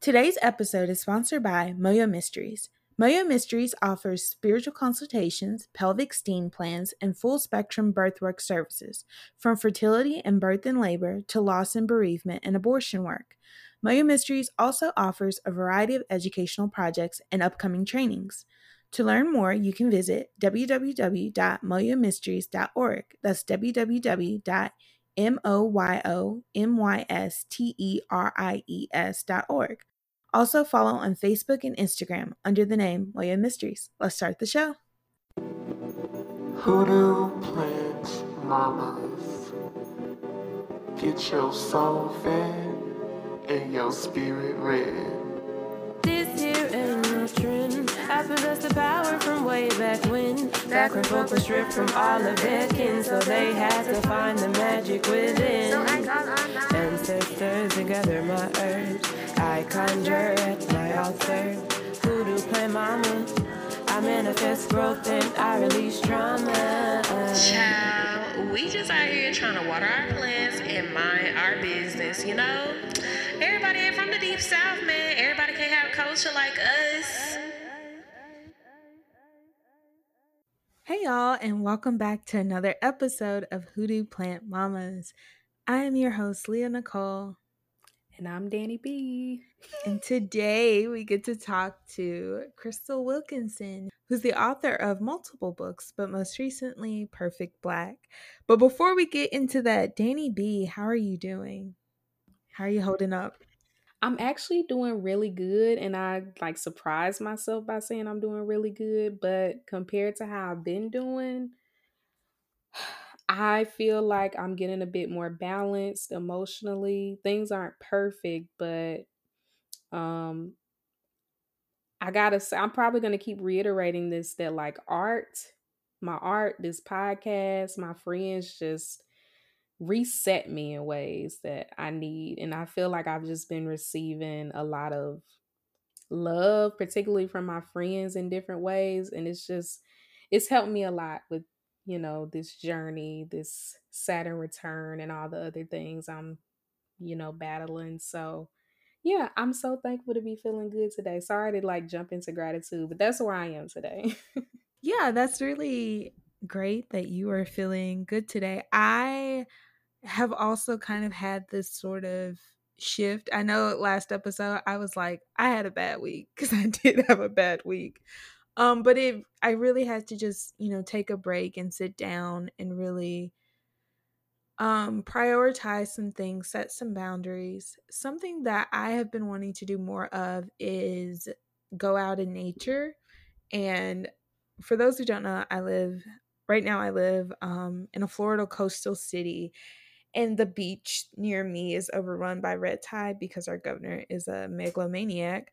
Today's episode is sponsored by Moyo Mysteries. Moyo Mysteries offers spiritual consultations, pelvic steam plans, and full spectrum birthwork services, from fertility and birth and labor to loss and bereavement and abortion work. Moyo Mysteries also offers a variety of educational projects and upcoming trainings. To learn more, you can visit www.moyomysteries.org. That's www.moyomysteries.org. Also, follow on Facebook and Instagram under the name Moyo Mysteries. Let's start the show. Hoodoo plants, mamas. Get your soul fed and your spirit red. This here trend. I possess the power from way back when. Back when folk were stripped from all of their kin, so they had to find the magic within. Ancestors together, my herbs. I conjure at my altar. Hoodoo plant mama. I manifest growth and I release trauma. Child, we just out here trying to water our plants and mind our business, you know? Everybody ain't from the deep south, man. Everybody can't have culture like us. Hey, y'all, and welcome back to another episode of Hoodoo Plant Mamas. I am your host, Leah Nicole, And I'm Danny B. and today we get to talk to Crystal Wilkinson, who's the author of multiple books, but most recently, Perfect Black. But before we get into that, Danny B, how are you doing? How are you holding up? I'm actually doing really good and I like surprised myself by saying I'm doing really good, but compared to how I've been doing, I feel like I'm getting a bit more balanced emotionally. Things aren't perfect, but um I got to say I'm probably going to keep reiterating this that like art, my art, this podcast, my friends just reset me in ways that I need. And I feel like I've just been receiving a lot of love, particularly from my friends in different ways. And it's just, it's helped me a lot with, you know, this journey, this Saturn return, and all the other things I'm, you know, battling. So, yeah, I'm so thankful to be feeling good today. Sorry to like jump into gratitude, but that's where I am today. Yeah, that's really great that you are feeling good today. I have also kind of had this sort of shift. I know last episode I was like I had a bad week cuz I did have a bad week. Um but it I really had to just, you know, take a break and sit down and really um prioritize some things, set some boundaries. Something that I have been wanting to do more of is go out in nature and for those who don't know, I live right now I live um in a Florida coastal city and the beach near me is overrun by red tide because our governor is a megalomaniac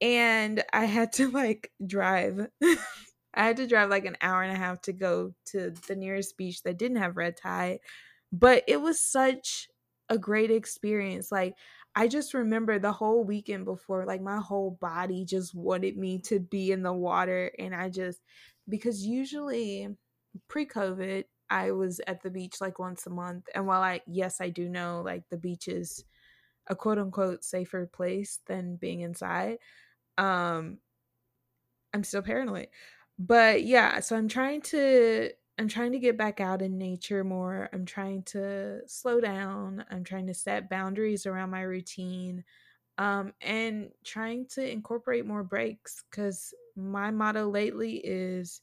and I had to like drive. I had to drive like an hour and a half to go to the nearest beach that didn't have red tide but it was such a great experience like I just remember the whole weekend before like my whole body just wanted me to be in the water and I just because usually pre-covid I was at the beach like once a month and while I yes I do know like the beach is a quote unquote safer place than being inside um I'm still paranoid. But yeah, so I'm trying to I'm trying to get back out in nature more. I'm trying to slow down. I'm trying to set boundaries around my routine. Um and trying to incorporate more breaks cuz my motto lately is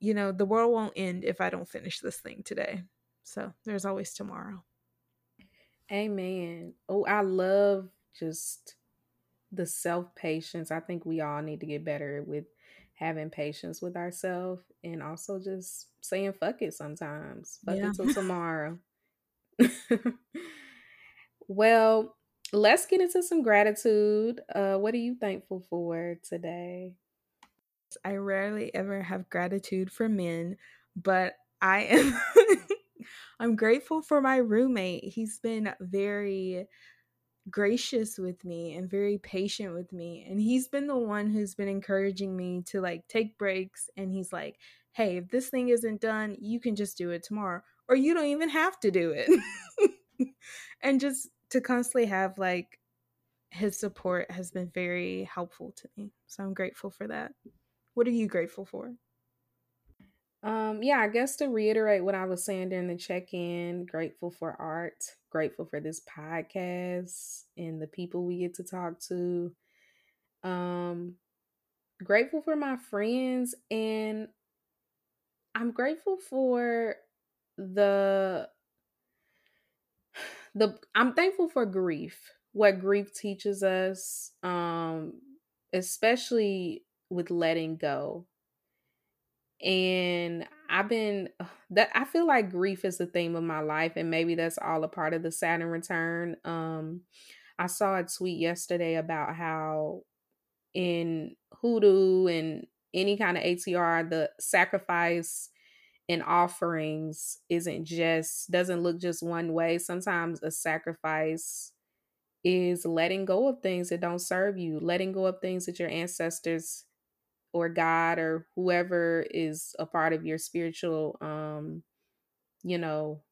you know, the world won't end if I don't finish this thing today. So, there's always tomorrow. Amen. Oh, I love just the self patience. I think we all need to get better with having patience with ourselves and also just saying fuck it sometimes. Fuck Yeah. it till tomorrow. well, let's get into some gratitude. Uh, what are you thankful for today? I rarely ever have gratitude for men, but I am I'm grateful for my roommate. He's been very gracious with me and very patient with me. And he's been the one who's been encouraging me to like take breaks and he's like, "Hey, if this thing isn't done, you can just do it tomorrow or you don't even have to do it." and just to constantly have like his support has been very helpful to me. So I'm grateful for that. What are you grateful for? Um, yeah, I guess to reiterate what I was saying during the check-in, grateful for art, grateful for this podcast and the people we get to talk to. Um, grateful for my friends and I'm grateful for the the I'm thankful for grief. What grief teaches us um especially with letting go. And I've been that I feel like grief is the theme of my life and maybe that's all a part of the Saturn return. Um I saw a tweet yesterday about how in hoodoo and any kind of ATR, the sacrifice and offerings isn't just doesn't look just one way. Sometimes a sacrifice is letting go of things that don't serve you, letting go of things that your ancestors or God or whoever is a part of your spiritual um you know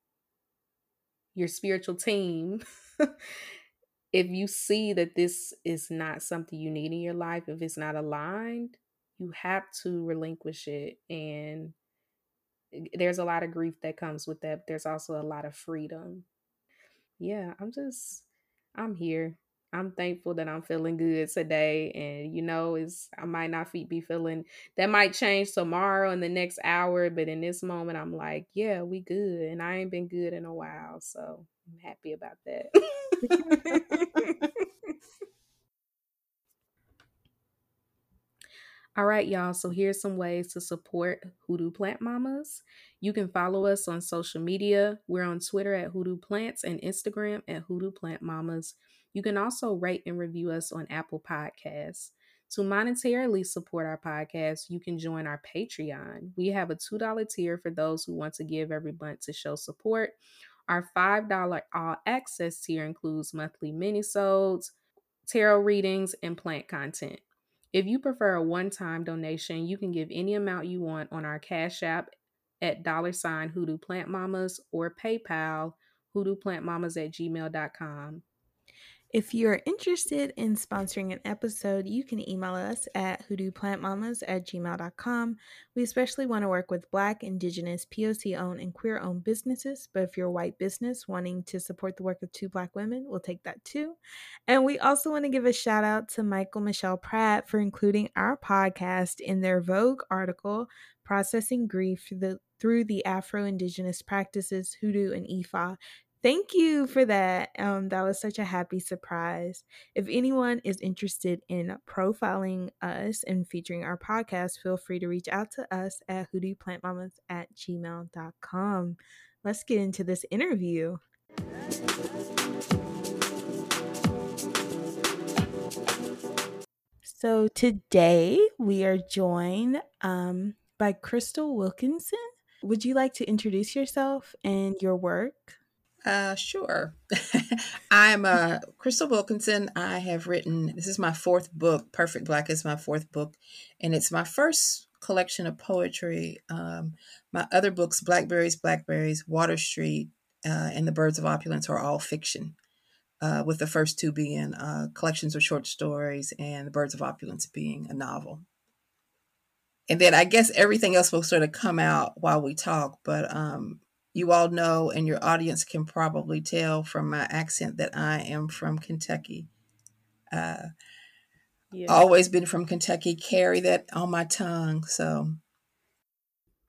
your spiritual team if you see that this is not something you need in your life, if it's not aligned, you have to relinquish it. And there's a lot of grief that comes with that. There's also a lot of freedom. Yeah, I'm just, I'm here. I'm thankful that I'm feeling good today. And, you know, is I might not be feeling that might change tomorrow in the next hour. But in this moment, I'm like, yeah, we good. And I ain't been good in a while. So I'm happy about that. All right, y'all. So here's some ways to support Hoodoo Plant Mamas. You can follow us on social media. We're on Twitter at Hoodoo Plants and Instagram at Hoodoo Plant Mamas. You can also rate and review us on Apple Podcasts. To monetarily support our podcast, you can join our Patreon. We have a $2 tier for those who want to give every month to show support. Our $5 all access tier includes monthly minisodes, tarot readings, and plant content. If you prefer a one-time donation, you can give any amount you want on our Cash App at dollar sign hoodoo plant mamas or PayPal hoodooplantmamas at gmail.com. If you're interested in sponsoring an episode, you can email us at hoodooplantmamas at gmail.com. We especially want to work with Black, Indigenous, POC owned, and queer owned businesses. But if you're a white business wanting to support the work of two Black women, we'll take that too. And we also want to give a shout out to Michael Michelle Pratt for including our podcast in their Vogue article, Processing Grief through the Afro Indigenous Practices, Hoodoo, and Ifa thank you for that. Um, that was such a happy surprise. If anyone is interested in profiling us and featuring our podcast, feel free to reach out to us at hoodooplantmamas at gmail.com. Let's get into this interview. So today we are joined um, by Crystal Wilkinson. Would you like to introduce yourself and your work? Uh, sure. I'm uh, Crystal Wilkinson. I have written, this is my fourth book. Perfect Black is my fourth book, and it's my first collection of poetry. Um, my other books, Blackberries, Blackberries, Water Street, uh, and The Birds of Opulence, are all fiction, uh, with the first two being uh, collections of short stories and The Birds of Opulence being a novel. And then I guess everything else will sort of come out while we talk, but um, you all know, and your audience can probably tell from my accent that I am from Kentucky. Uh, yeah. Always been from Kentucky. Carry that on my tongue. So.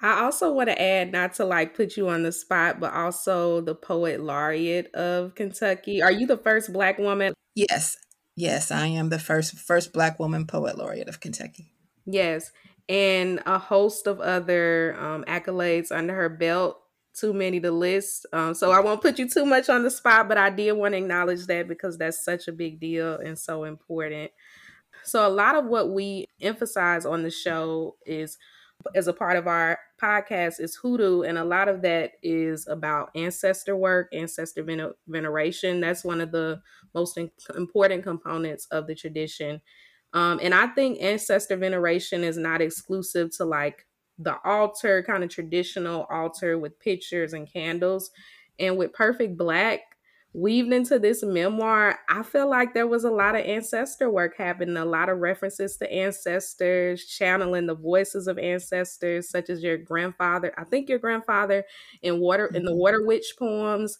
I also want to add, not to like put you on the spot, but also the poet laureate of Kentucky. Are you the first Black woman? Yes, yes, I am the first first Black woman poet laureate of Kentucky. Yes, and a host of other um, accolades under her belt too many to list. Um, so I won't put you too much on the spot, but I did want to acknowledge that because that's such a big deal and so important. So a lot of what we emphasize on the show is as a part of our podcast is hoodoo and a lot of that is about ancestor work ancestor veneration that's one of the most in- important components of the tradition um, and i think ancestor veneration is not exclusive to like the altar, kind of traditional altar with pictures and candles. And with Perfect Black, weaved into this memoir, I feel like there was a lot of ancestor work happening, a lot of references to ancestors, channeling the voices of ancestors, such as your grandfather. I think your grandfather in water in the Mhm. Water Witch poems.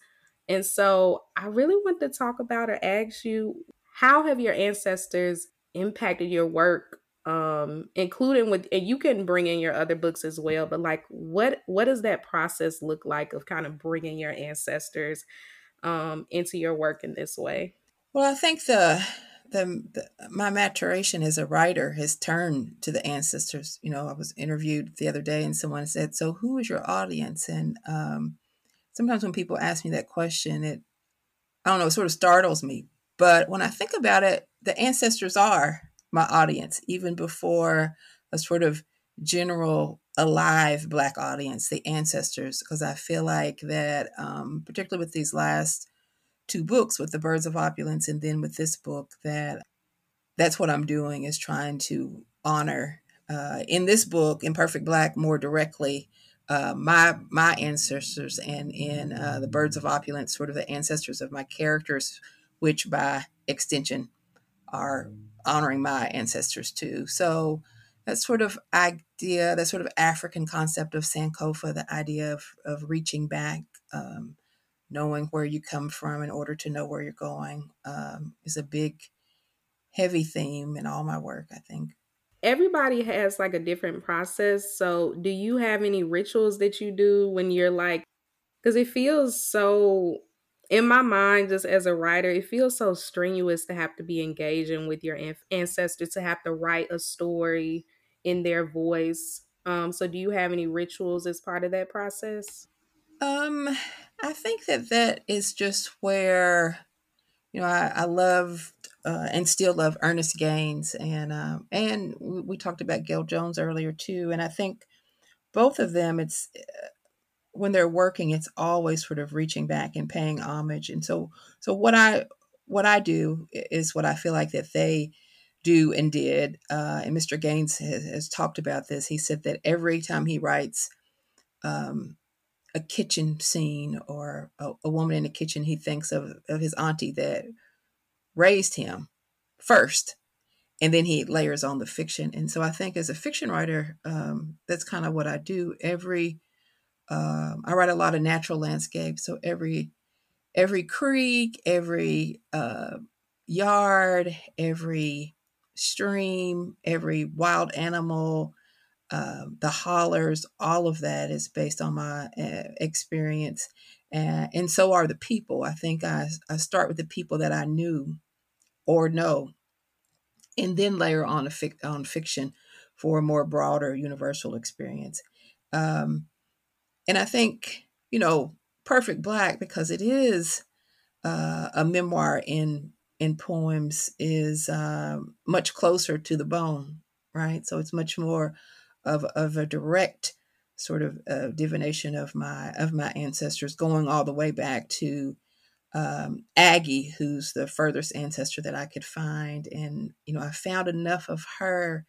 And so I really want to talk about or ask you how have your ancestors impacted your work um including with and you can bring in your other books as well but like what what does that process look like of kind of bringing your ancestors um into your work in this way Well, I think the, the the my maturation as a writer has turned to the ancestors. You know, I was interviewed the other day, and someone said, "So, who is your audience?" And um, sometimes when people ask me that question, it I don't know, it sort of startles me. But when I think about it, the ancestors are my audience, even before a sort of general alive Black audience, the ancestors, because I feel like that, um, particularly with these last two books, with the Birds of Opulence and then with this book, that that's what I'm doing is trying to honor uh, in this book, Imperfect Black, more directly uh, my my ancestors, and in uh, the Birds of Opulence, sort of the ancestors of my characters, which by extension are honoring my ancestors too. So that sort of idea, that sort of African concept of Sankofa, the idea of of reaching back. Um, knowing where you come from in order to know where you're going um, is a big heavy theme in all my work i think everybody has like a different process so do you have any rituals that you do when you're like because it feels so in my mind just as a writer it feels so strenuous to have to be engaging with your an- ancestors to have to write a story in their voice. Um so do you have any rituals as part of that process? Um i think that that is just where you know i, I love uh, and still love ernest gaines and um, and we talked about gayl jones earlier too and i think both of them it's when they're working it's always sort of reaching back and paying homage. And so so what i what i do is what i feel like that they do and did uh, and mr gaines has, has, talked about this. He said that every time he writes um, a kitchen scene or a, a, woman in the kitchen he thinks of, of his auntie that raised him first and then he layers on the fiction. And so i think as a fiction writer um, that's kind of what i do. Every um, I write a lot of natural landscapes, so every every creek, every uh, yard, every stream, every wild animal, uh, the hollers, all of that is based on my uh, experience, and, and so are the people. I think I, I start with the people that I knew or know, and then layer on a fic- on fiction for a more broader universal experience. Um, and I think, you know, Perfect Black, because it is uh, a memoir in in poems, is uh, much closer to the bone, right? So it's much more of, of a direct sort of uh, divination of my of my ancestors, going all the way back to um, Aggie, who's the furthest ancestor that I could find, and you know, I found enough of her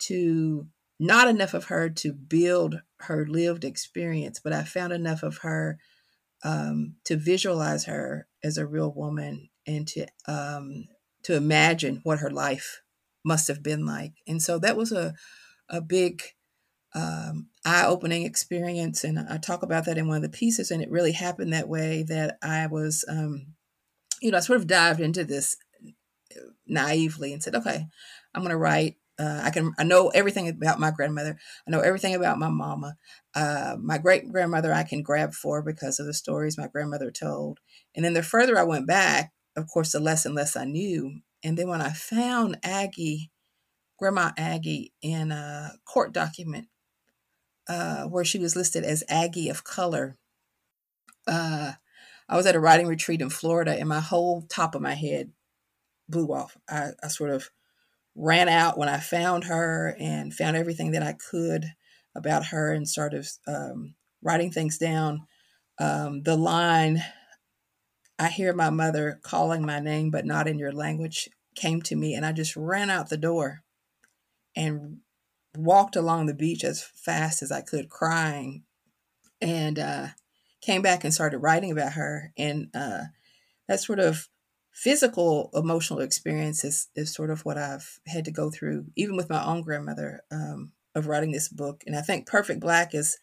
to not enough of her to build her lived experience, but I found enough of her um, to visualize her as a real woman and to um, to imagine what her life must have been like. And so that was a a big um, eye-opening experience, and I talk about that in one of the pieces. And it really happened that way that I was, um, you know, I sort of dived into this naively and said, okay, I'm going to write uh, I can I know everything about my grandmother. I know everything about my mama. Uh, my great grandmother I can grab for because of the stories my grandmother told. And then the further I went back, of course, the less and less I knew. And then when I found Aggie, Grandma Aggie, in a court document uh, where she was listed as Aggie of color, uh, I was at a writing retreat in Florida, and my whole top of my head blew off. I, I sort of ran out when I found her and found everything that I could about her and started um, writing things down. Um, the line, I hear my mother calling my name, but not in your language, came to me, and I just ran out the door and walked along the beach as fast as I could, crying, and uh, came back and started writing about her. And uh, that sort of physical emotional experience is, is sort of what I've had to go through, even with my own grandmother, um, of writing this book. And I think Perfect Black is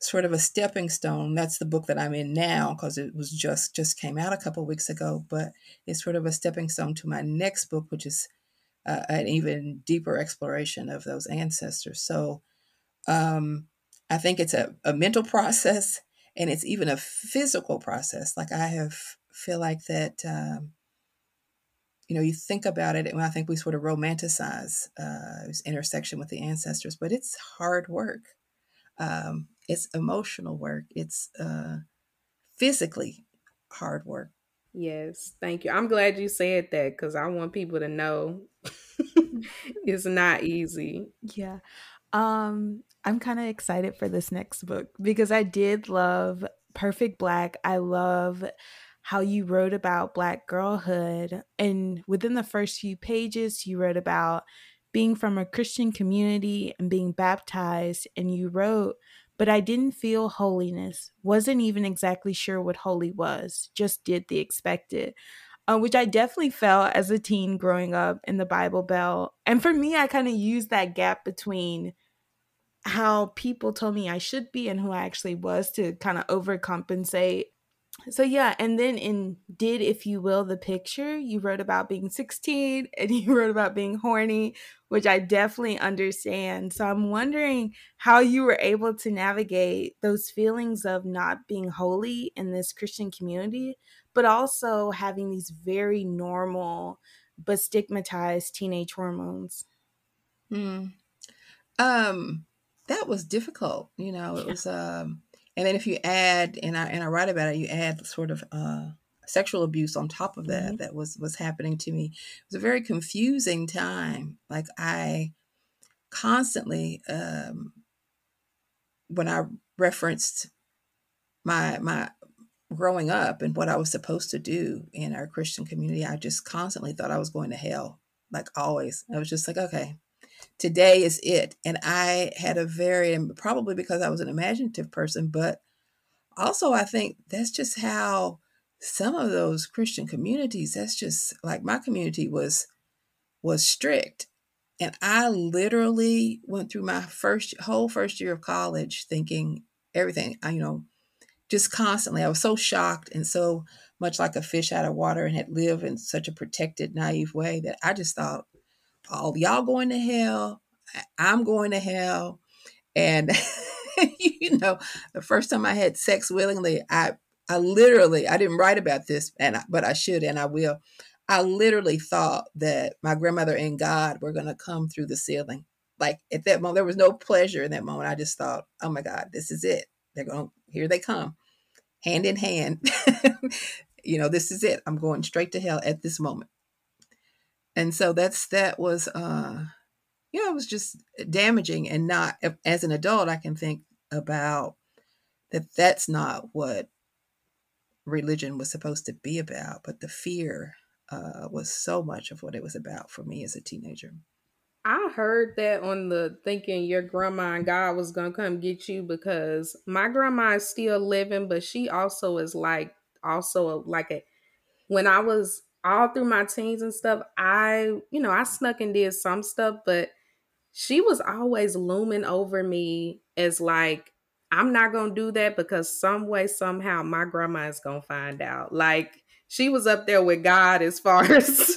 sort of a stepping stone. That's the book that I'm in now because it was just just came out a couple weeks ago. But it's sort of a stepping stone to my next book, which is uh, an even deeper exploration of those ancestors. So um, I think it's a, a mental process and it's even a physical process. Like I have feel like that. Um, you know, you think about it, and I think we sort of romanticize uh, this intersection with the ancestors, but it's hard work. Um, it's emotional work. It's uh, physically hard work. Yes, thank you. I'm glad you said that because I want people to know it's not easy. Yeah. Um, I'm kind of excited for this next book because I did love Perfect Black. I love how you wrote about Black girlhood. And within the first few pages, you wrote about being from a Christian community and being baptized. And you wrote, but I didn't feel holiness, wasn't even exactly sure what holy was, just did the expected. Uh, which I definitely felt as a teen growing up in the Bible Belt. And for me, I kind of used that gap between how people told me I should be and who I actually was to kind of overcompensate so yeah and then in did if you will the picture you wrote about being 16 and you wrote about being horny which i definitely understand so i'm wondering how you were able to navigate those feelings of not being holy in this christian community but also having these very normal but stigmatized teenage hormones mm. um that was difficult you know it yeah. was um and then if you add, and I and I write about it, you add sort of uh, sexual abuse on top of that. Mm-hmm. That was was happening to me. It was a very confusing time. Like I constantly, um, when I referenced my my growing up and what I was supposed to do in our Christian community, I just constantly thought I was going to hell. Like always, I was just like, okay, today is it. And I had a very, probably because I was an imaginative person, but also I think that's just how some of those Christian communities, that's just like my community was was strict. And I literally went through my first whole first year of college thinking everything, I, you know, just constantly. I was so shocked and so much like a fish out of water and had lived in such a protected, naive way that I just thought all y'all going to hell. I'm going to hell. And you know, the first time I had sex willingly, I I literally I didn't write about this, and I, but I should and I will. I literally thought that my grandmother and God were going to come through the ceiling. Like at that moment, there was no pleasure in that moment. I just thought, oh my God, this is it. They're going, here they come, hand in hand. you know, this is it. I'm going straight to hell at this moment and so that's that was uh you know it was just damaging and not as an adult i can think about that that's not what religion was supposed to be about but the fear uh, was so much of what it was about for me as a teenager. I heard that on the thinking your grandma and God was gonna come get you because my grandma is still living, but she also is like also like a when I was all through my teens and stuff, I, you know, I snuck and did some stuff, but she was always looming over me as like, I'm not gonna do that because some way, somehow my grandma is gonna find out. Like she was up there with God as far as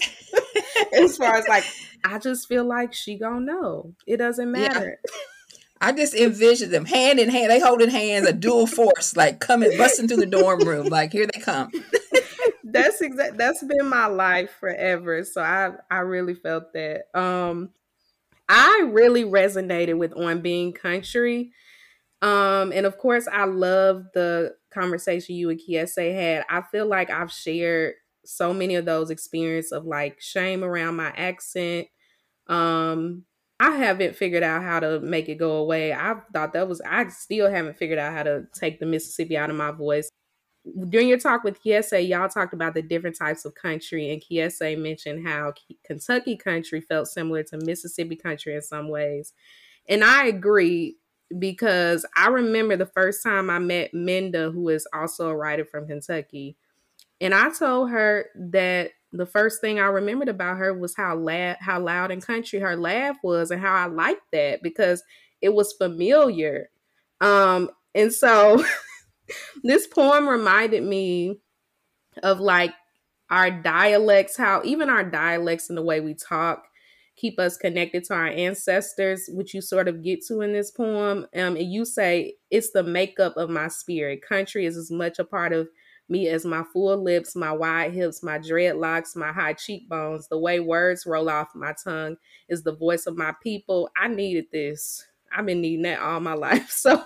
as far as like, I just feel like she gonna know. It doesn't matter. Yeah. I just envision them hand in hand. They holding hands, a dual force, like coming busting through the dorm room. Like here they come that's exact that's been my life forever so i i really felt that. Um i really resonated with on being country. Um and of course i love the conversation you and kiese had. I feel like i've shared so many of those experiences of like shame around my accent. Um I haven't figured out how to make it go away. I thought that was I still haven't figured out how to take the Mississippi out of my voice during your talk with Kiese, y'all talked about the different types of country, and Kiese mentioned how Kentucky country felt similar to Mississippi country in some ways. And I agree because I remember the first time I met Minda, who is also a writer from Kentucky, And I told her that the first thing I remembered about her was how loud, how loud and country her laugh was, and how I liked that because it was familiar. Um, and so this poem reminded me of like our dialects, how even our dialects and the way we talk keep us connected to our ancestors, which you sort of get to in this poem. Um, and you say, It's the makeup of my spirit. Country is as much a part of me as my full lips, my wide hips, my dreadlocks, my high cheekbones. The way words roll off my tongue is the voice of my people. I needed this. I've been needing that all my life. So,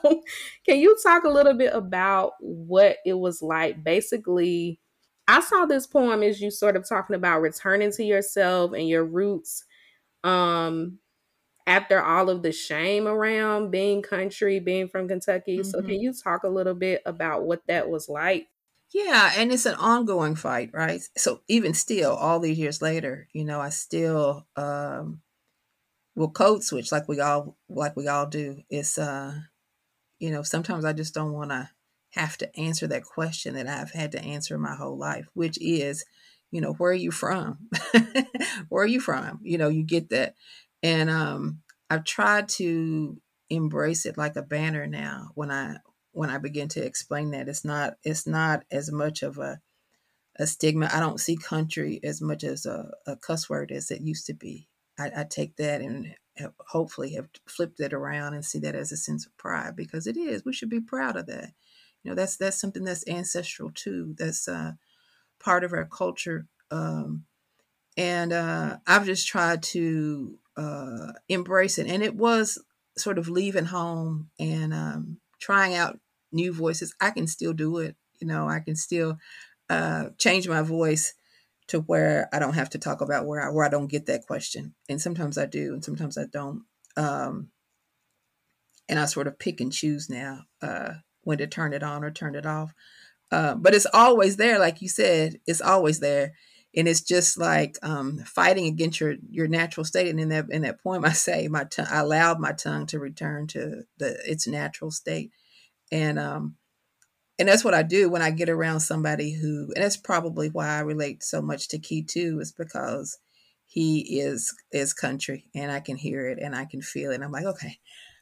can you talk a little bit about what it was like? Basically, I saw this poem as you sort of talking about returning to yourself and your roots um after all of the shame around being country, being from Kentucky. Mm-hmm. So can you talk a little bit about what that was like? Yeah, and it's an ongoing fight, right? So even still, all these years later, you know, I still um will code switch like we all like we all do. It's uh, you know, sometimes I just don't want to have to answer that question that I've had to answer my whole life, which is, you know, where are you from? where are you from? You know, you get that. And um, I've tried to embrace it like a banner now when I when I begin to explain that it's not it's not as much of a a stigma. I don't see country as much as a, a cuss word as it used to be. I, I take that and hopefully have flipped it around and see that as a sense of pride because it is. We should be proud of that. You know, that's that's something that's ancestral too. That's uh, part of our culture. Um, and uh, I've just tried to uh, embrace it. And it was sort of leaving home and um, trying out new voices. I can still do it. You know, I can still uh, change my voice to where I don't have to talk about where I where I don't get that question. And sometimes I do, and sometimes I don't. Um, and I sort of pick and choose now uh, when to turn it on or turn it off. Uh, but it's always there, like you said, it's always there, and it's just like um, fighting against your your natural state. And in that in that poem, I say my tongue, I allowed my tongue to return to the its natural state, and um, and that's what I do when I get around somebody who, and that's probably why I relate so much to Key too, is because he is is country, and I can hear it and I can feel it. I'm like, okay,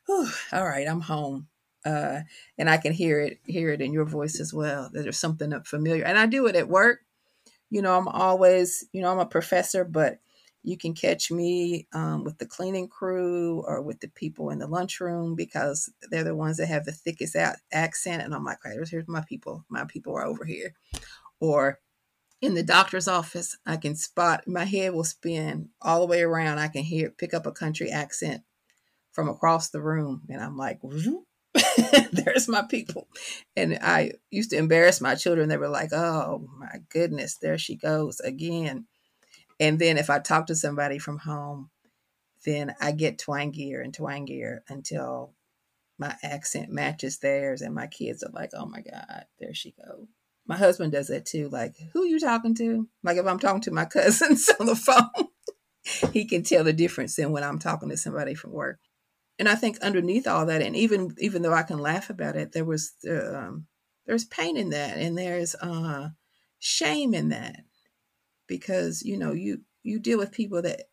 whew, all right, I'm home, uh, and I can hear it hear it in your voice as well. There's something familiar, and I do it at work. You know, I'm always, you know, I'm a professor, but you can catch me um, with the cleaning crew or with the people in the lunchroom because they're the ones that have the thickest out accent. And I'm like, right, here's my people. My people are over here. Or in the doctor's office, I can spot my head will spin all the way around. I can hear pick up a country accent from across the room, and I'm like, there's my people. And I used to embarrass my children. They were like, oh my goodness, there she goes again. And then if I talk to somebody from home, then I get twangier and twangier until my accent matches theirs and my kids are like, oh my God, there she goes. My husband does that too. Like, who you talking to? Like if I'm talking to my cousins on the phone, he can tell the difference in when I'm talking to somebody from work. And I think underneath all that, and even even though I can laugh about it, there was um, there's pain in that, and there's uh, shame in that because you know you you deal with people that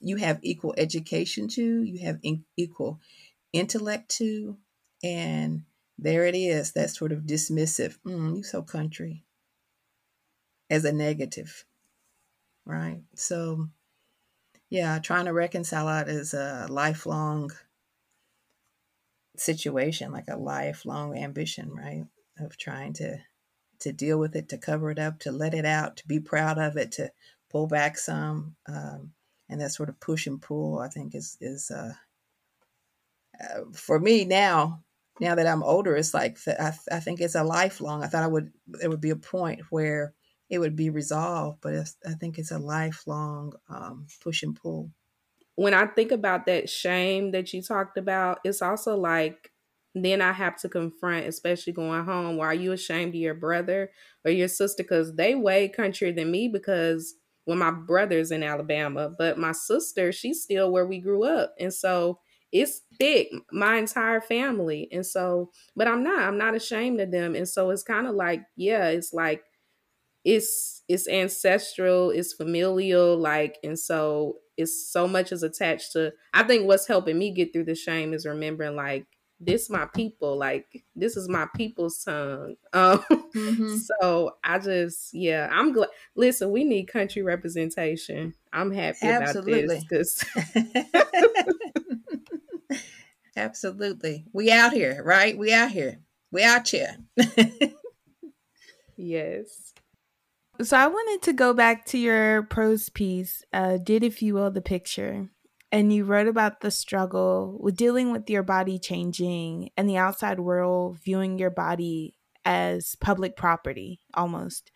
you have equal education to, you have in, equal intellect to, and there it is, that sort of dismissive, mm, you so country, as a negative, right? So, yeah, trying to reconcile that is a lifelong situation, like a lifelong ambition, right? Of trying to to deal with it, to cover it up, to let it out, to be proud of it, to pull back some, um, and that sort of push and pull. I think is is uh, uh, for me now. Now that I'm older, it's like I, I think it's a lifelong. I thought I would there would be a point where it would be resolved, but I think it's a lifelong um, push and pull. When I think about that shame that you talked about, it's also like then I have to confront, especially going home, why are you ashamed of your brother or your sister? Because they way country than me because well, my brother's in Alabama, but my sister, she's still where we grew up. And so it's thick, my entire family. And so, but I'm not, I'm not ashamed of them. And so it's kind of like, yeah, it's like it's it's ancestral, it's familial, like, and so it's so much is attached to. I think what's helping me get through the shame is remembering, like, this my people, like, this is my people's tongue. Um, mm-hmm. so I just, yeah, I'm glad. Listen, we need country representation. I'm happy Absolutely. about this because. Absolutely, we out here, right? We out here. We out here. yes. So I wanted to go back to your prose piece, uh, Did If You Will the Picture. And you wrote about the struggle with dealing with your body changing and the outside world viewing your body as public property almost.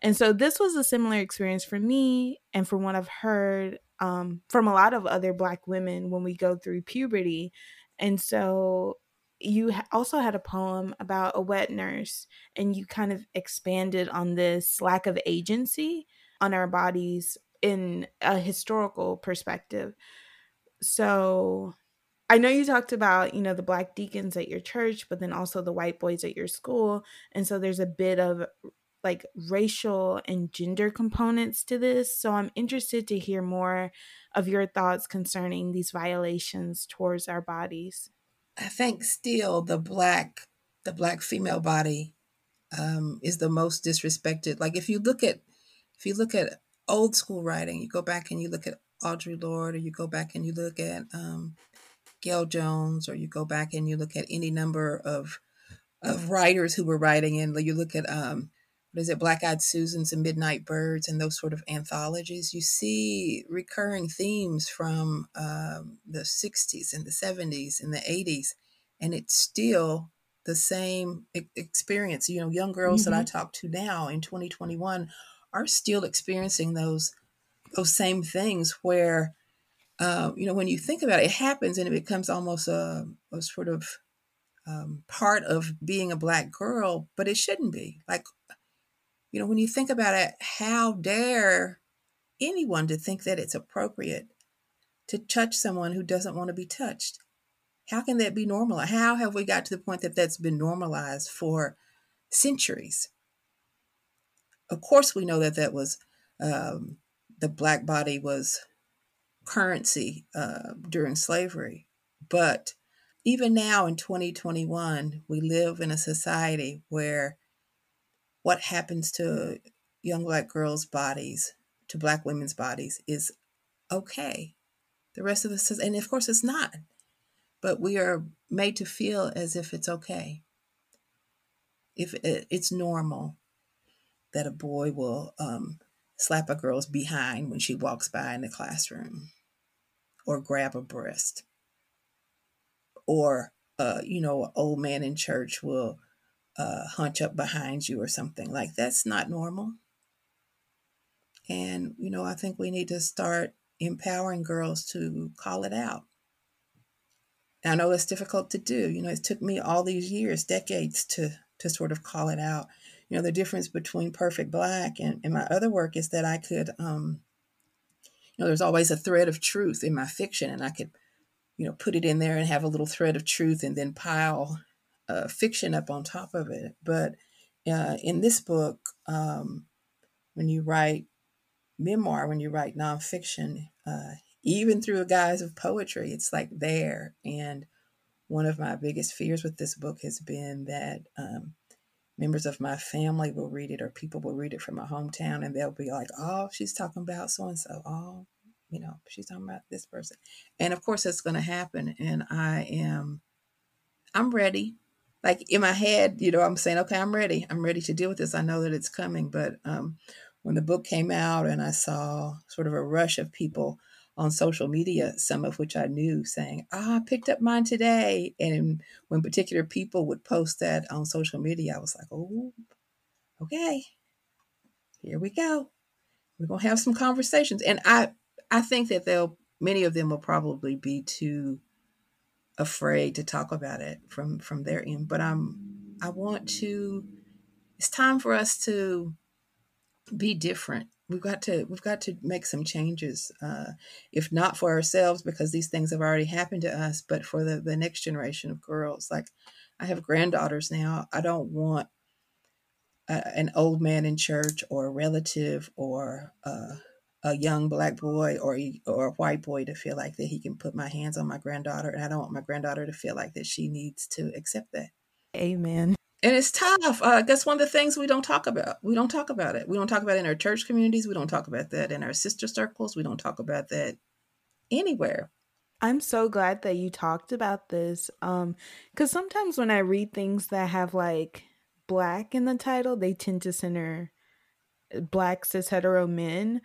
And so this was a similar experience for me and from what I've heard um, from a lot of other Black women when we go through puberty. And so you also had a poem about a wet nurse and you kind of expanded on this lack of agency on our bodies in a historical perspective so i know you talked about you know the black deacons at your church but then also the white boys at your school and so there's a bit of like racial and gender components to this so i'm interested to hear more of your thoughts concerning these violations towards our bodies I think still the black the black female body um, is the most disrespected. Like if you look at if you look at old school writing, you go back and you look at Audre Lorde, or you go back and you look at um, Gayl Jones, or you go back and you look at any number of of writers who were writing, and you look at um, what is it, Black Eyed Susans and Midnight Birds and those sort of anthologies, you see recurring themes from um, the 60s and the 70s and the 80s. And it's still the same experience. You know, young girls mm-hmm. that I mm-hmm. talk to now in 2021 are still experiencing those those same things where uh, you know when you think about it, it happens and it becomes almost a, a sort of um, part of being a black girl, but it shouldn't be. Like you know, when you think about it, how dare anyone to think that it's appropriate to touch someone who doesn't want to be touched? How can that be normal? How have we got to the point that that's been normalized for centuries? Of course, we know that that was um, the black body was currency uh, during slavery, but even now in 2021, we live in a society where what happens to young black girls' bodies, to black women's bodies, is okay. The rest of us and of course it's not, but we are made to feel as if it's okay. If it's normal that a boy will um, slap a girl's behind when she walks by in the classroom, or grab a breast, or uh, you know, an old man in church will uh, hunch up behind you or something. Like that's not normal. And, you know, I think we need to start empowering girls to call it out. I know it's difficult to do. You know, it took me all these years, decades to to sort of call it out. You know, the difference between Perfect Black and, and my other work is that I could um, you know, there's always a thread of truth in my fiction and I could, you know, put it in there and have a little thread of truth and then pile uh, fiction up on top of it. But uh, in this book, um, when you write memoir, when you write nonfiction, uh, even through a guise of poetry, it's like there. And one of my biggest fears with this book has been that um, members of my family will read it or people will read it from my hometown and they'll be like, oh, she's talking about so and so. Oh, you know, she's talking about this person. And of course, that's going to happen. And I am, I'm ready like in my head, you know, I'm saying, okay, I'm ready. I'm ready to deal with this. I know that it's coming. But um, when the book came out and I saw sort of a rush of people on social media, some of which I knew saying, ah, I picked up mine today. And when particular people would post that on social media, I was like, oh, okay, here we go. We're to have some conversations. And I, I think that they'll, many of them will probably be too afraid to talk about it from from their end but i'm i want to it's time for us to be different we've got to we've got to make some changes uh, if not for ourselves because these things have already happened to us but for the, the next generation of girls like i have granddaughters now i don't want an old man in church or a relative or uh, a young black boy or or a white boy to feel like that he can put my hands on my granddaughter, and I don't want my granddaughter to feel like that she needs to accept that. Amen. And it's tough. Uh, that's one of the things we don't talk about. We don't talk about it. We don't talk about it in our church communities. We don't talk about that in our sister circles. We don't talk about that anywhere. I'm so glad that you talked about this. Um, because sometimes when I read things that have like black in the title, they tend to center black cis hetero men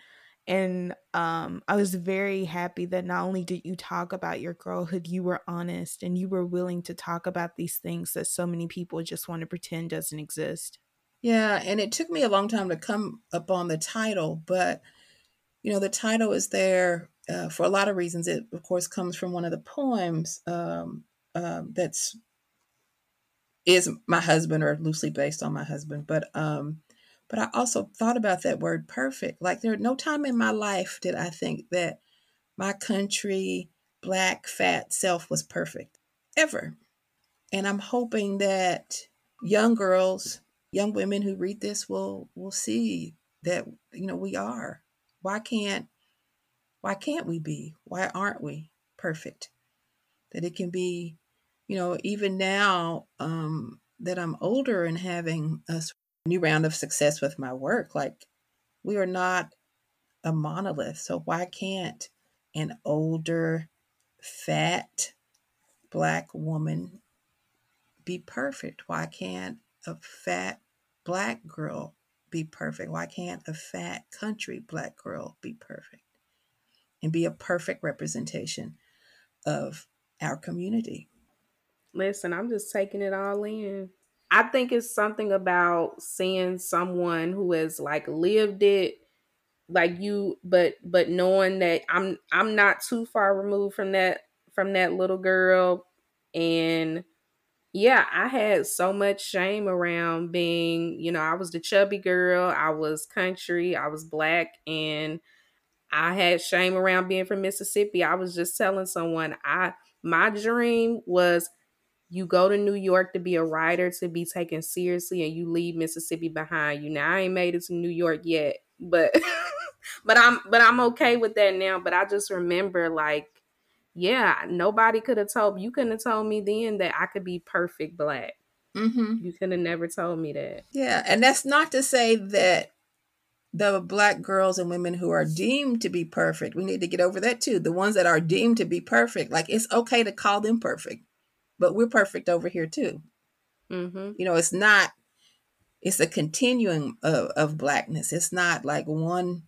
and um i was very happy that not only did you talk about your girlhood you were honest and you were willing to talk about these things that so many people just want to pretend doesn't exist. Yeah and it took me a long time to come upon the title but you know the title is there uh, for a lot of reasons. It of course comes from one of the poems um, um, that's is my husband or loosely based on my husband but um but I also thought about that word perfect. Like there no time in my life did I think that my country, black, fat self was perfect. Ever. And I'm hoping that young girls, young women who read this will will see that, you know, we are. Why can't why can't we be? Why aren't we perfect? That it can be, you know, even now um, that I'm older and having a new round of success with my work. Like, we are not a monolith. So, why can't an older, fat, black woman be perfect? Why can't a fat black girl be perfect? Why can't a fat country black girl be perfect and be a perfect representation of our community? Listen, I'm just taking it all in. I think it's something about seeing someone who has like lived it like you but but knowing that I'm I'm not too far removed from that from that little girl and yeah, I had so much shame around being, you know, I was the chubby girl, I was country, I was black and I had shame around being from Mississippi. I was just telling someone I my dream was you go to New York to be a writer to be taken seriously and you leave Mississippi behind you. Now I ain't made it to New York yet, but but I'm but I'm okay with that now. But I just remember like, yeah, nobody could have told you couldn't have told me then that I could be perfect black. Mm-hmm. You could have never told me that. Yeah, and that's not to say that the black girls and women who are deemed to be perfect, we need to get over that too. The ones that are deemed to be perfect, like it's okay to call them perfect but we're perfect over here too. Mm-hmm. You know, it's not. It's a continuum of, of blackness. It's not like one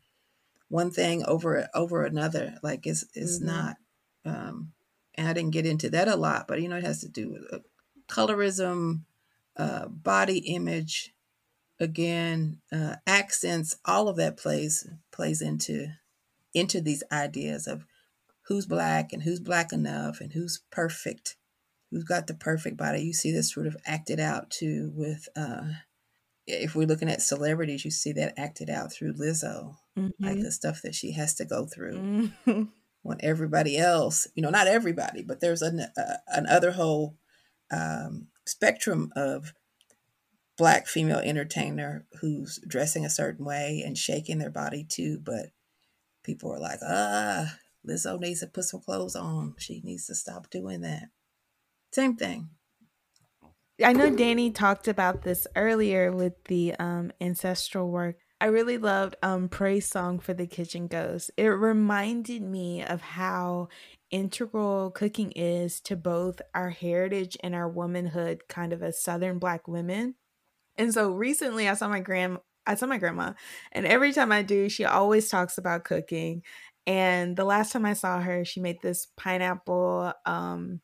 one thing over over another. Like it's it's mm-hmm. not. Um, and I didn't get into that a lot, but you know, it has to do with uh, colorism, uh, body image, again, uh, accents. All of that plays plays into into these ideas of who's black and who's black enough and who's perfect who's got the perfect body. You see this sort of acted out too with uh if we're looking at celebrities, you see that acted out through Lizzo, mm-hmm. like the stuff that she has to go through. Mm-hmm. When everybody else, you know, not everybody, but there's an uh, another whole um, spectrum of black female entertainer who's dressing a certain way and shaking their body too, but people are like, ah, Lizzo needs to put some clothes on. She needs to stop doing that. Same thing. I know Danny talked about this earlier with the um, ancestral work. I really loved um, Praise Song for the Kitchen Ghost. It reminded me of how integral cooking is to both our heritage and our womanhood, kind of as Southern Black women. And so recently, I saw my grand, I saw my grandma, and every time I do, she always talks about cooking. And the last time I saw her, she made this pineapple um,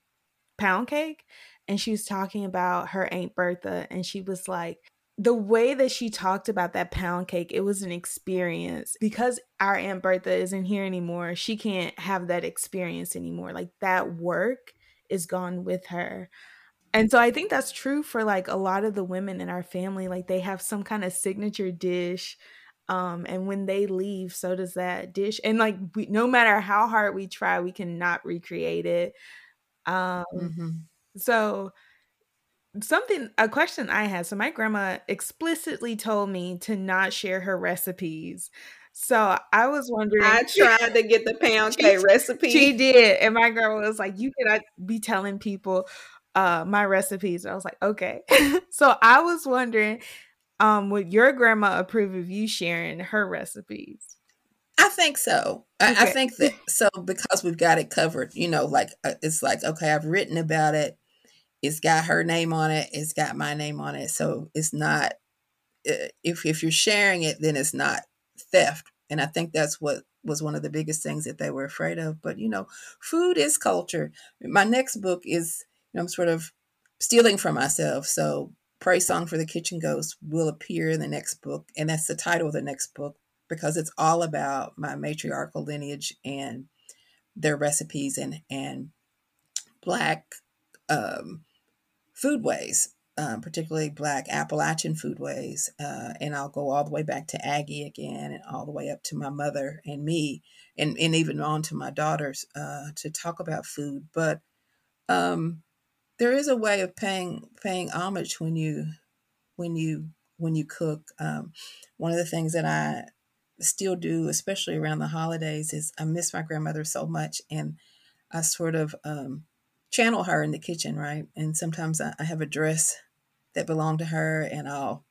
pound cake and she was talking about her Aunt Bertha and she was like, the way that she talked about that pound cake, it was an experience. Because our Aunt Bertha isn't here anymore, she can't have that experience anymore. Like that work is gone with her. And so I think that's true for like a lot of the women in our family. Like they have some kind of signature dish. Um, and when they leave, so does that dish. And like we, no matter how hard we try, we cannot recreate it. Um, mm-hmm. So something a question I had. So my grandma explicitly told me to not share her recipes. So I was wondering. I tried to get the pound cake She- recipe. She did, and my grandma was like, "You cannot be telling people uh my recipes." I was like, "Okay." so I was wondering, um, would your grandma approve of you sharing her recipes? I think so. I, I think that so because we've got it covered. You know, like uh, it's like okay, I've written about it. It's got her name on it. It's got my name on it. So it's not. uh, If if you're sharing it, then it's not theft. And I think that's what was one of the biggest things that they were afraid of. But you know, food is culture. My next book is you know I'm sort of stealing from myself. So Praise Song for the Kitchen Ghost will appear in the next book, and that's the title of the next book because it's all about my matriarchal lineage and their recipes and and black um, foodways, um, particularly black Appalachian foodways. Uh, and I'll go all the way back to Aggie again, and all the way up to my mother and me, and and even on to my daughters uh, to talk about food. But um, there is a way of paying paying homage when you when you when you cook. Um, one of the things that I still do, especially around the holidays, is I miss my grandmother so much, and I sort of um, channel her in the kitchen, right? And sometimes I, I have a dress that belonged to her, and I'll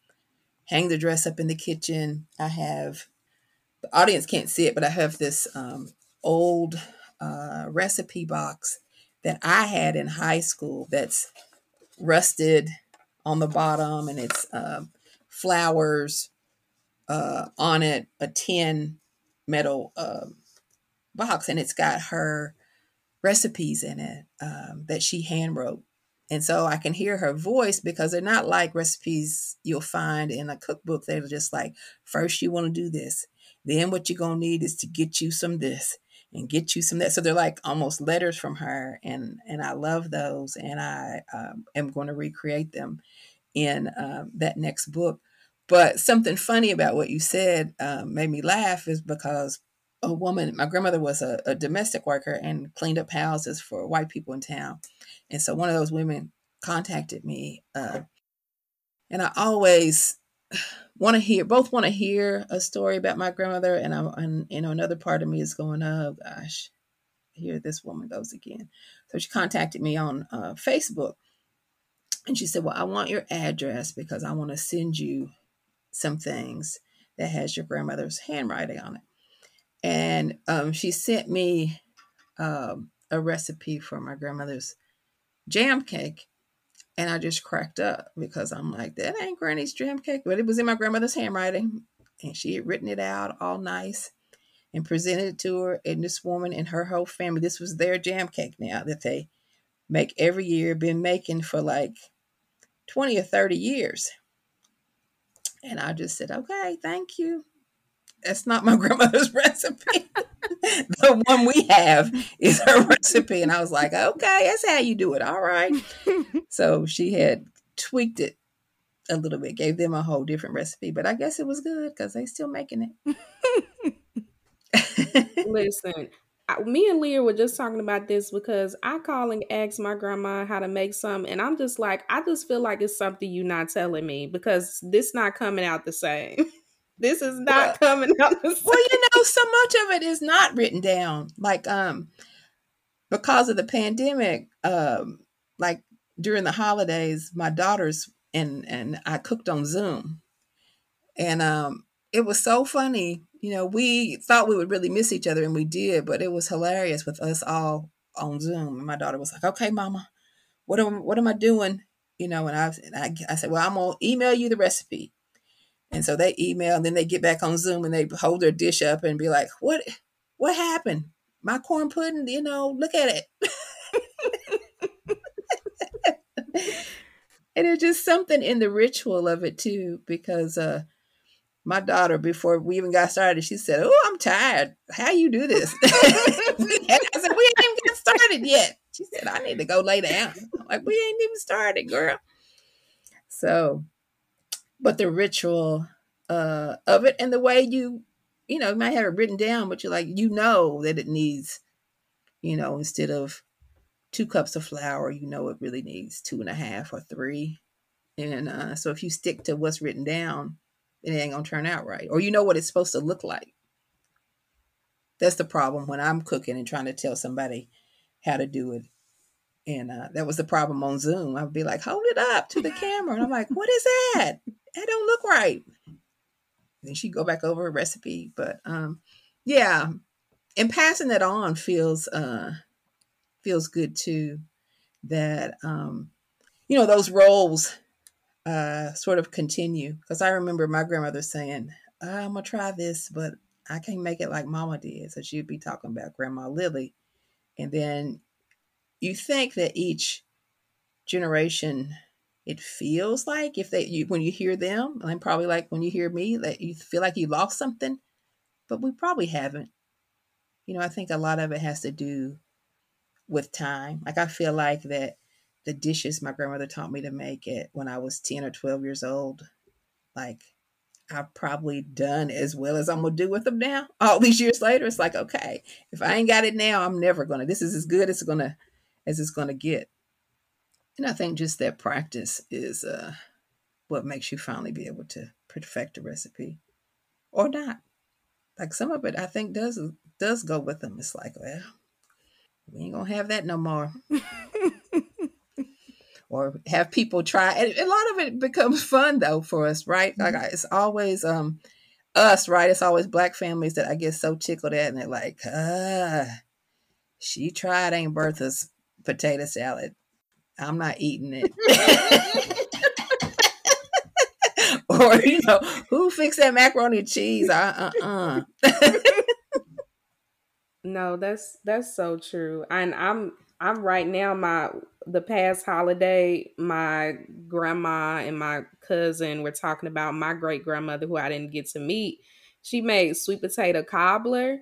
hang the dress up in the kitchen. I have the audience can't see it, but I have this um, old uh, recipe box that I had in high school that's rusted on the bottom, and it's um, flowers uh, on it, a tin metal um box, and it's got her recipes in it um, that she hand wrote. And so I can hear her voice because they're not like recipes you'll find in a cookbook. They're just like, first you want to do this. Then what you're to need is to get you some this and get you some that. So they're like almost letters from her. And, and I love those. And I um, am going to recreate them in um, that next book. But something funny about what you said um, made me laugh is because a woman, my grandmother was a, a domestic worker and cleaned up houses for white people in town. And so one of those women contacted me. Uh, and I always want to hear, both want to hear a story about my grandmother. And, I, and, you know, another part of me is going, oh gosh, here this woman goes again. So she contacted me on uh, Facebook. And she said, well, I want your address because I want to send you some things that has your grandmother's handwriting on it. And um, she sent me um, a recipe for my grandmother's jam cake and i just cracked up because i'm like that ain't granny's jam cake but it was in my grandmother's handwriting and she had written it out all nice and presented it to her and this woman and her whole family this was their jam cake now that they make every year been making for like 20 or 30 years and i just said okay thank you that's not my grandmother's recipe. the one we have is her recipe. And I was like, okay, that's how you do it. All right. so she had tweaked it a little bit, gave them a whole different recipe, but I guess it was good because they still making it. Listen, me and Leah were just talking about this because I call and ask my grandma how to make some, and I'm just like, I just feel like it's something you're not telling me because this not coming out the same. this is not coming out the same. well, you know, so much of it is not written down. Like, um, because of the pandemic, um, like during the holidays, my daughters and and I cooked on Zoom, and um, it was so funny. You know, we thought we would really miss each other, and we did, but it was hilarious with us all on Zoom. And my daughter was like, "Okay, Mama, what am what am I doing?" You know, and I and I, I said, "Well, I'm gonna email you the recipe." And so they email, and then they get back on Zoom and they hold their dish up and be like, "What? What happened? My corn pudding? You know, look at it." and it's just something in the ritual of it too, because uh, my daughter, before we even got started, she said, "Oh, I'm tired. How you do this?" I said, "We ain't even got started yet." She said, "I need to go lay down." I'm like, "We ain't even started, girl." So, but the ritual uh, of it and the way you, you know, you might have it written down, but you're like, you know that it needs, you know, instead of two cups of flour, you know it really needs two and a half or three. And uh, so if you stick to what's written down, it ain't gonna turn out right. Or you know what it's supposed to look like. That's the problem when I'm cooking and trying to tell somebody how to do it. And uh, that was the problem on Zoom. I would be like, hold it up to the camera. And I'm like, what is that? That don't look right. Then she'd go back over a recipe. But um, yeah, and passing that on feels uh, feels good too. That um, you know those roles uh, sort of continue because I remember my grandmother saying, "I'm gonna try this, but I can't make it like Mama did." So she'd be talking about Grandma Lily, and then you think that each generation it feels like if they you, when you hear them and probably like when you hear me that you feel like you lost something but we probably haven't you know i think a lot of it has to do with time like i feel like that the dishes my grandmother taught me to make it when i was 10 or 12 years old like i've probably done as well as i'm gonna do with them now all these years later it's like okay if i ain't got it now i'm never gonna this is as good as it's gonna as it's gonna get and I think just that practice is uh, what makes you finally be able to perfect a recipe or not. Like some of it, I think does does go with them. It's like, well, we ain't gonna have that no more. or have people try. And a lot of it becomes fun though for us, right? Like mm-hmm. it's always um us, right? It's always black families that I get so tickled at, and they're like, ah, she tried Aunt Bertha's potato salad. I'm not eating it. or you know, who fixed that macaroni and cheese? Uh uh uh. no, that's that's so true. And I'm I'm right now my the past holiday, my grandma and my cousin were talking about my great grandmother who I didn't get to meet. She made sweet potato cobbler.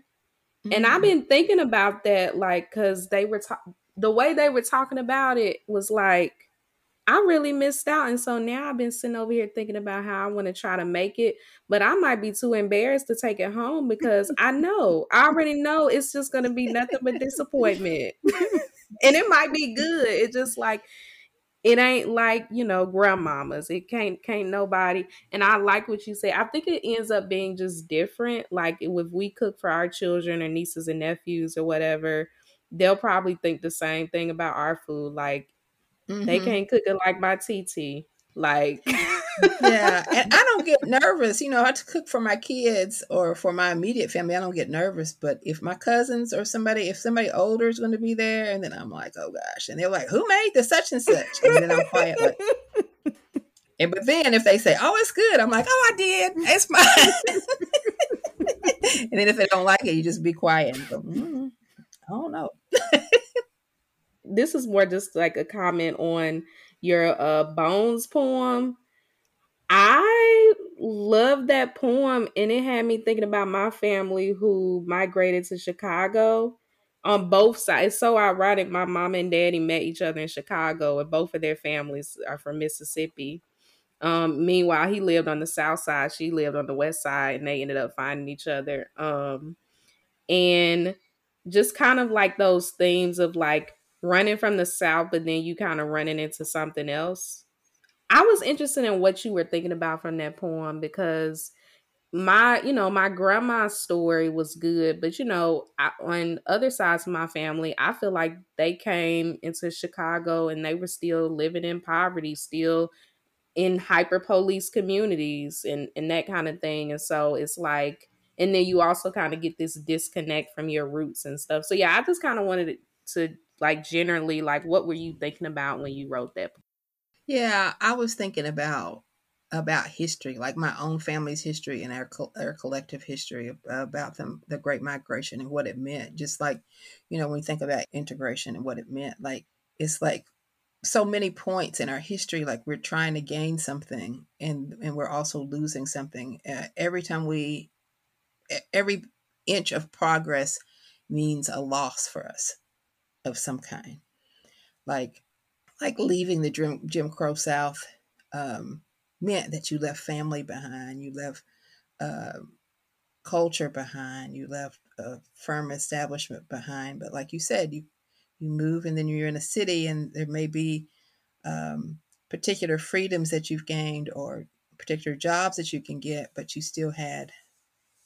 Mm-hmm. And I've mm. been thinking about that, like, cause they were ta- the way they were talking about it was like I really missed out. And so now I've been sitting over here thinking about how I want to try to make it, but I might be too embarrassed to take it home because I know, I already know it's just going to be nothing but disappointment. And it might be good. It's just like, it ain't like, you know, grandmamas. It can't, can't nobody. And I like what you say. I think it ends up being just different. Like if we cook for our children or nieces and nephews or whatever, they'll probably think the same thing about our food. Like mm-hmm. they can't cook it like my TT. Like yeah, and I don't get nervous. You know, I to cook for my kids or for my immediate family. I don't get nervous. But if my cousins or somebody, if somebody older is going to be there, and then I'm like, oh gosh, and they're like, who made the such and such, and then I'm quiet like. And but then if they say, "Oh, it's good," I'm like, "Oh, I did. It's mine." and then if they don't like it, you just be quiet and go, mm, I don't know. this is more just like a comment on your uh Bones poem. I love that poem and it had me thinking about my family who migrated to Chicago on both sides. It's so ironic. My mom and daddy met each other in Chicago and both of their families are from Mississippi. Um, meanwhile, he lived on the south side, she lived on the west side, and they ended up finding each other. Um, and just kind of like those themes of like running from the south but then you kind of running into something else i was interested in what you were thinking about from that poem because my you know my grandma's story was good but you know I, on other sides of my family i feel like they came into chicago and they were still living in poverty still in hyper police communities and and that kind of thing and so it's like and then you also kind of get this disconnect from your roots and stuff. So yeah, I just kind of wanted to like generally like what were you thinking about when you wrote that? Yeah, I was thinking about about history, like my own family's history and our our collective history about them, the Great Migration and what it meant. Just like, you know, when you think about integration and what it meant, like it's like so many points in our history, like we're trying to gain something and and we're also losing something. Uh, every time we every inch of progress means a loss for us of some kind like like leaving the jim, jim crow south um, meant that you left family behind you left uh, culture behind you left a firm establishment behind but like you said you you move and then you're in a city and there may be um, particular freedoms that you've gained or particular jobs that you can get, but you still had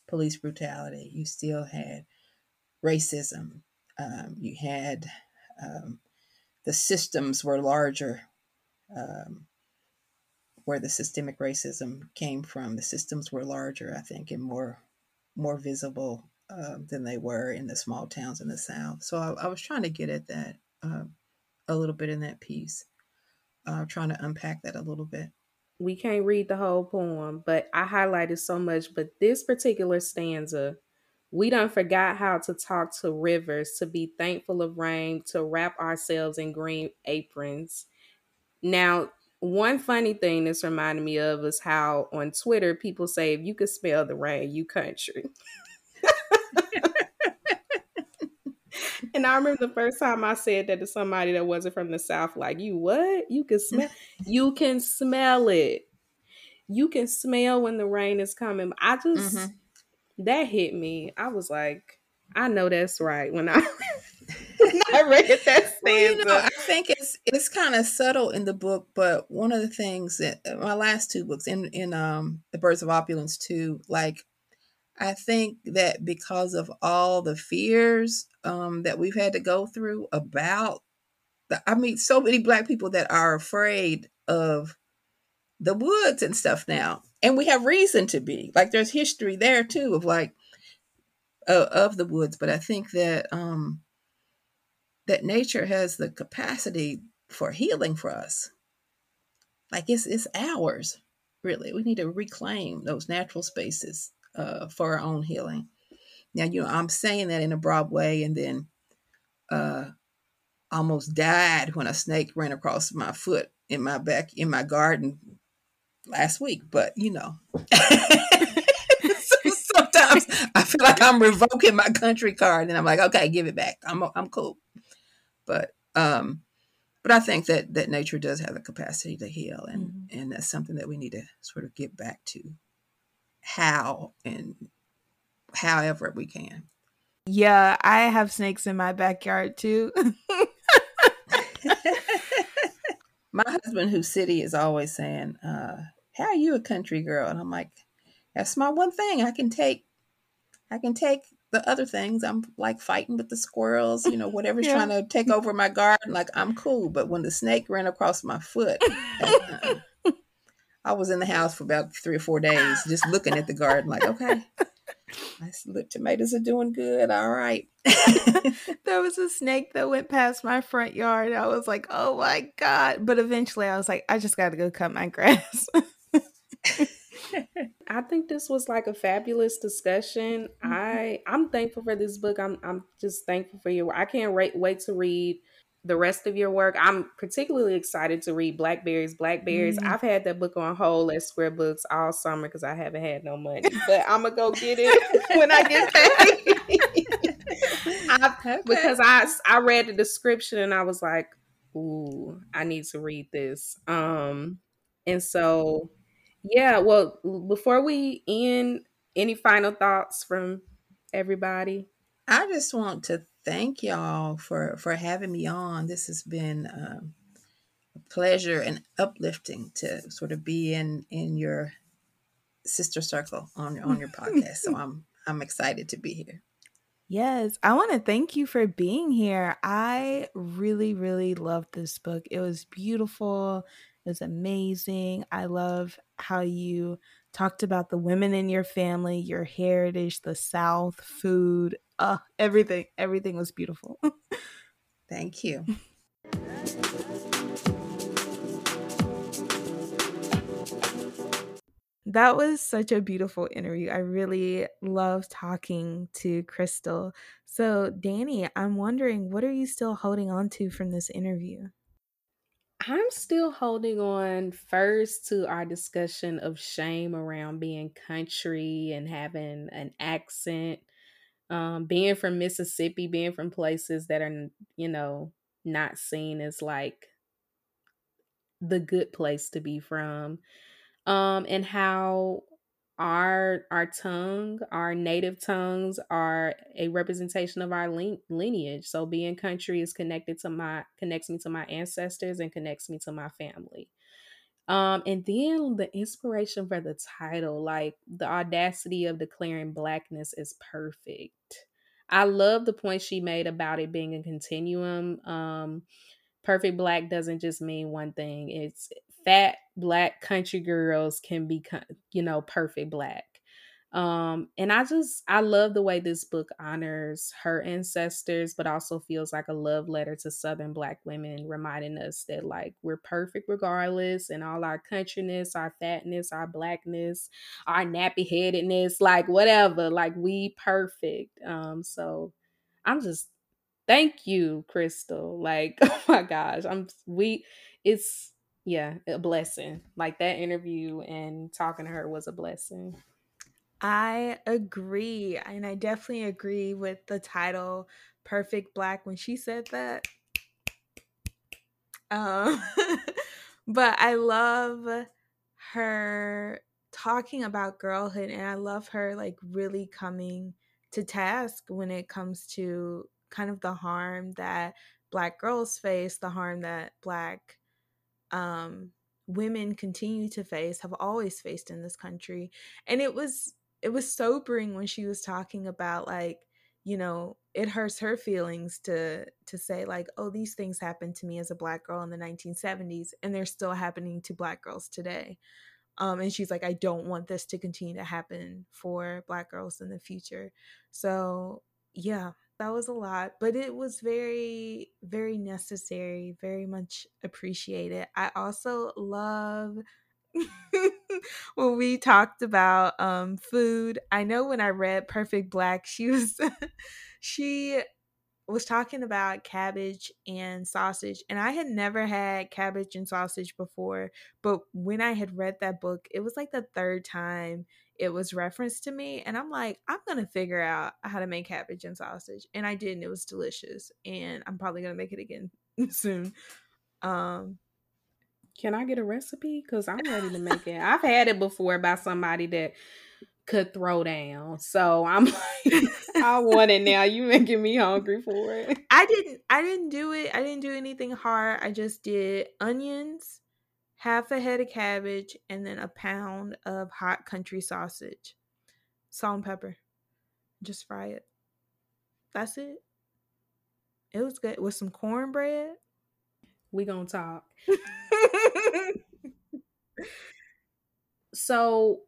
police brutality. You still had racism. Um, you had um, the systems were larger um, where the systemic racism came from. The systems were larger, I think, and more more visible uh, than they were in the small towns in the South. So I, I was trying to get at that uh, a little bit in that piece, uh, trying to unpack that a little bit. We can't read the whole poem, but I highlighted so much. But this particular stanza, we don't forgot how to talk to rivers, to be thankful of rain, to wrap ourselves in green aprons. Now, one funny thing this reminded me of is how on Twitter people say if you could smell the rain, you country. and I remember the first time I said that to somebody that wasn't from the South, like, you what? You can smell you can smell it. You can smell when the rain is coming. I just mm-hmm. That hit me. I was like, I know that's right. When I I read that stanza. Well, you know, I think it's it's kind of subtle in the book, but one of the things that uh, my last two books in in um the Birds of Opulence too, like I think that because of all the fears um, that we've had to go through about the, I mean, so many black people that are afraid of the woods and stuff now, and we have reason to be. Like, there's history there too of like uh, of the woods, but I think that um, that nature has the capacity for healing for us. Like it's it's ours, really. We need to reclaim those natural spaces uh, for our own healing. Now, you know, I'm saying that in a broad way, and then uh, almost died when a snake ran across my foot in my back in my garden last week. But you know, sometimes I feel like I'm revoking my country card, and I'm like, okay, give it back. I'm I'm cool. But um, but I think that that nature does have the capacity to heal, and mm-hmm. and that's something that we need to sort of get back to how and however we can. Yeah, I have snakes in my backyard too. my husband, who's city, is always saying, uh, "How are you a country girl?" And I'm like, "That's my one thing. I can take, I can take the other things. I'm like fighting with the squirrels, you know, whatever's yeah. trying to take over my garden. Like I'm cool. But when the snake ran across my foot, uh, I was in the house for about three or four days, just looking at the garden, like, okay, nice. Look, tomatoes are doing good. All right. there was a snake that went past my front yard. I was like, oh my God. But eventually I was like, I just got to go cut my grass. I think this was like a fabulous discussion. Mm-hmm. I I'm thankful for this book. I'm I'm just thankful for you. I can't wait wait to read the rest of your work. I'm particularly excited to read Blackberries. Blackberries. Mm. I've had that book on hold at Square Books all summer because I haven't had no money. But I'm gonna go get it when I get paid. I, okay. Because I I read the description and I was like, ooh, I need to read this. Um, and so yeah. Well, before we end, any final thoughts from everybody? I just want to thank y'all for for having me on. This has been um, a pleasure and uplifting to sort of be in in your sister circle on on your podcast. So I'm I'm excited to be here. Yes, I want to thank you for being here. I really, really loved this book. It was beautiful. It was amazing. I love how you talked about the women in your family, your heritage, the South, food, uh, everything. Everything was beautiful. Thank you. That was such a beautiful interview. I really love talking to Crystal. So, Danny, I'm wondering, what are you still holding on to from this interview? I'm still holding on first to our discussion of shame around being country and having an accent um, being from Mississippi, being from places that are, you know, not seen as like the good place to be from, um, and how our our tongue, our native tongues are a representation of our lineage. So being country is connected to my connects me to my ancestors and connects me to my family. Um, and then the inspiration for the title, like the audacity of declaring blackness is perfect. I love the point she made about it being a continuum. Um, perfect black doesn't just mean one thing. It's fat black country girls can be, you know, perfect black. Um, and I just I love the way this book honors her ancestors, but also feels like a love letter to Southern Black women, reminding us that like we're perfect regardless, and all our countryness, our fatness, our blackness, our nappy headedness, like whatever, like we perfect. Um, so I'm just thank you, Crystal. Like, oh my gosh, I'm we it's yeah, a blessing. Like that interview and talking to her was a blessing. I agree. And I definitely agree with the title Perfect Black when she said that. Um, but I love her talking about girlhood and I love her like really coming to task when it comes to kind of the harm that black girls face, the harm that black um women continue to face, have always faced in this country. And it was it was sobering when she was talking about like you know it hurts her feelings to to say like oh these things happened to me as a black girl in the 1970s and they're still happening to black girls today um and she's like i don't want this to continue to happen for black girls in the future so yeah that was a lot but it was very very necessary very much appreciated. I also love when we talked about um food. I know when i read perfect black she was she was talking about cabbage and sausage and i had never had cabbage and sausage before but when i had read that book it was like the third time it was referenced to me and i'm like i'm gonna figure out how to make cabbage and sausage and i did and it was delicious and i'm probably gonna make it again soon um can I get a recipe? Because I'm ready to make it. I've had it before by somebody that could throw down. So I'm like, I want it now. You making me hungry for it. I didn't I didn't do it. I didn't do anything hard. I just did onions, half a head of cabbage, and then a pound of hot country sausage. Salt and pepper. Just fry it. That's it. It was good. With some cornbread. We gonna talk. so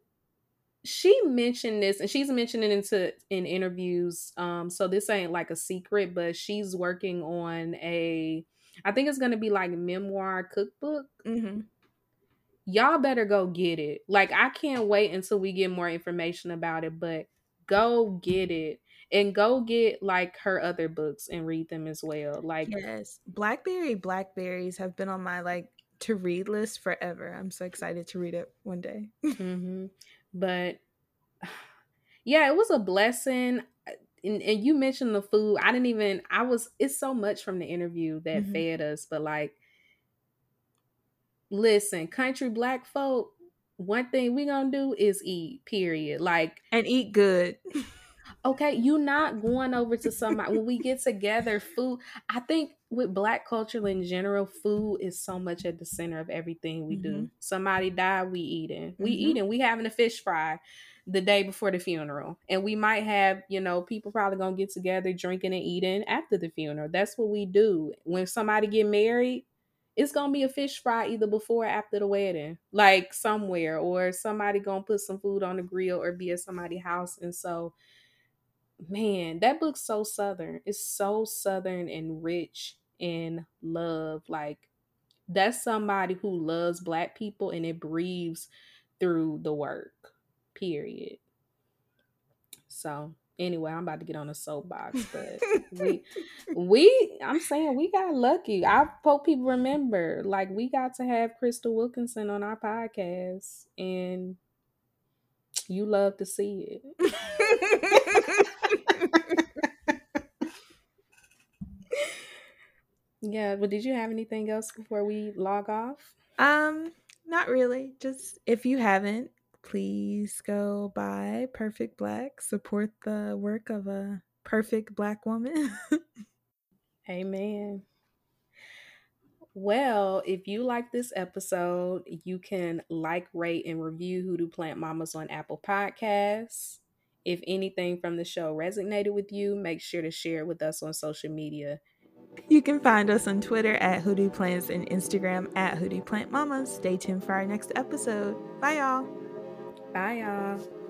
she mentioned this and she's mentioning it into in interviews um so this ain't like a secret but she's working on a i think it's gonna be like memoir cookbook mm-hmm. y'all better go get it like i can't wait until we get more information about it but go get it and go get like her other books and read them as well like yes blackberry blackberries have been on my like to read list forever. I'm so excited to read it one day. mm-hmm. But yeah, it was a blessing. And, and, you mentioned the food. I didn't even, I was, it's so much from the interview that mm-hmm. fed us, but like, listen, country black folk, one thing we gonna do is eat, period. Like, and eat good. okay, you not going over to somebody when we get together, food. I think with black culture in general, food is so much at the center of everything we mm-hmm. do. Somebody died, we eating. We mm-hmm. eating. We having a fish fry the day before the funeral. And we might have, you know, people probably gonna get together drinking and eating after the funeral. That's what we do. When somebody get married, it's gonna be a fish fry either before or after the wedding, like somewhere, or somebody gonna put some food on the grill or be at somebody's house. And so man, that book's so southern. It's so southern and rich in love. Like that's somebody who loves black people and it breathes through the work. Period. So anyway, I'm about to get on a soapbox, but we we I'm saying we got lucky. I hope people remember, like we got to have Crystal Wilkinson on our podcast and you love to see it. Yeah, but did you have anything else before we log off? Um, not really. Just if you haven't, please go buy Perfect Black. Support the work of a perfect black woman. Amen. Well, if you like this episode, you can like, rate, and review Hoodoo Plant Mamas on Apple Podcasts. If anything from the show resonated with you, make sure to share it with us on social media. You can find us on Twitter at Hoodoo Plants and Instagram at Hoodoo Plant Mamas. Stay tuned for our next episode. Bye, y'all. Bye, y'all.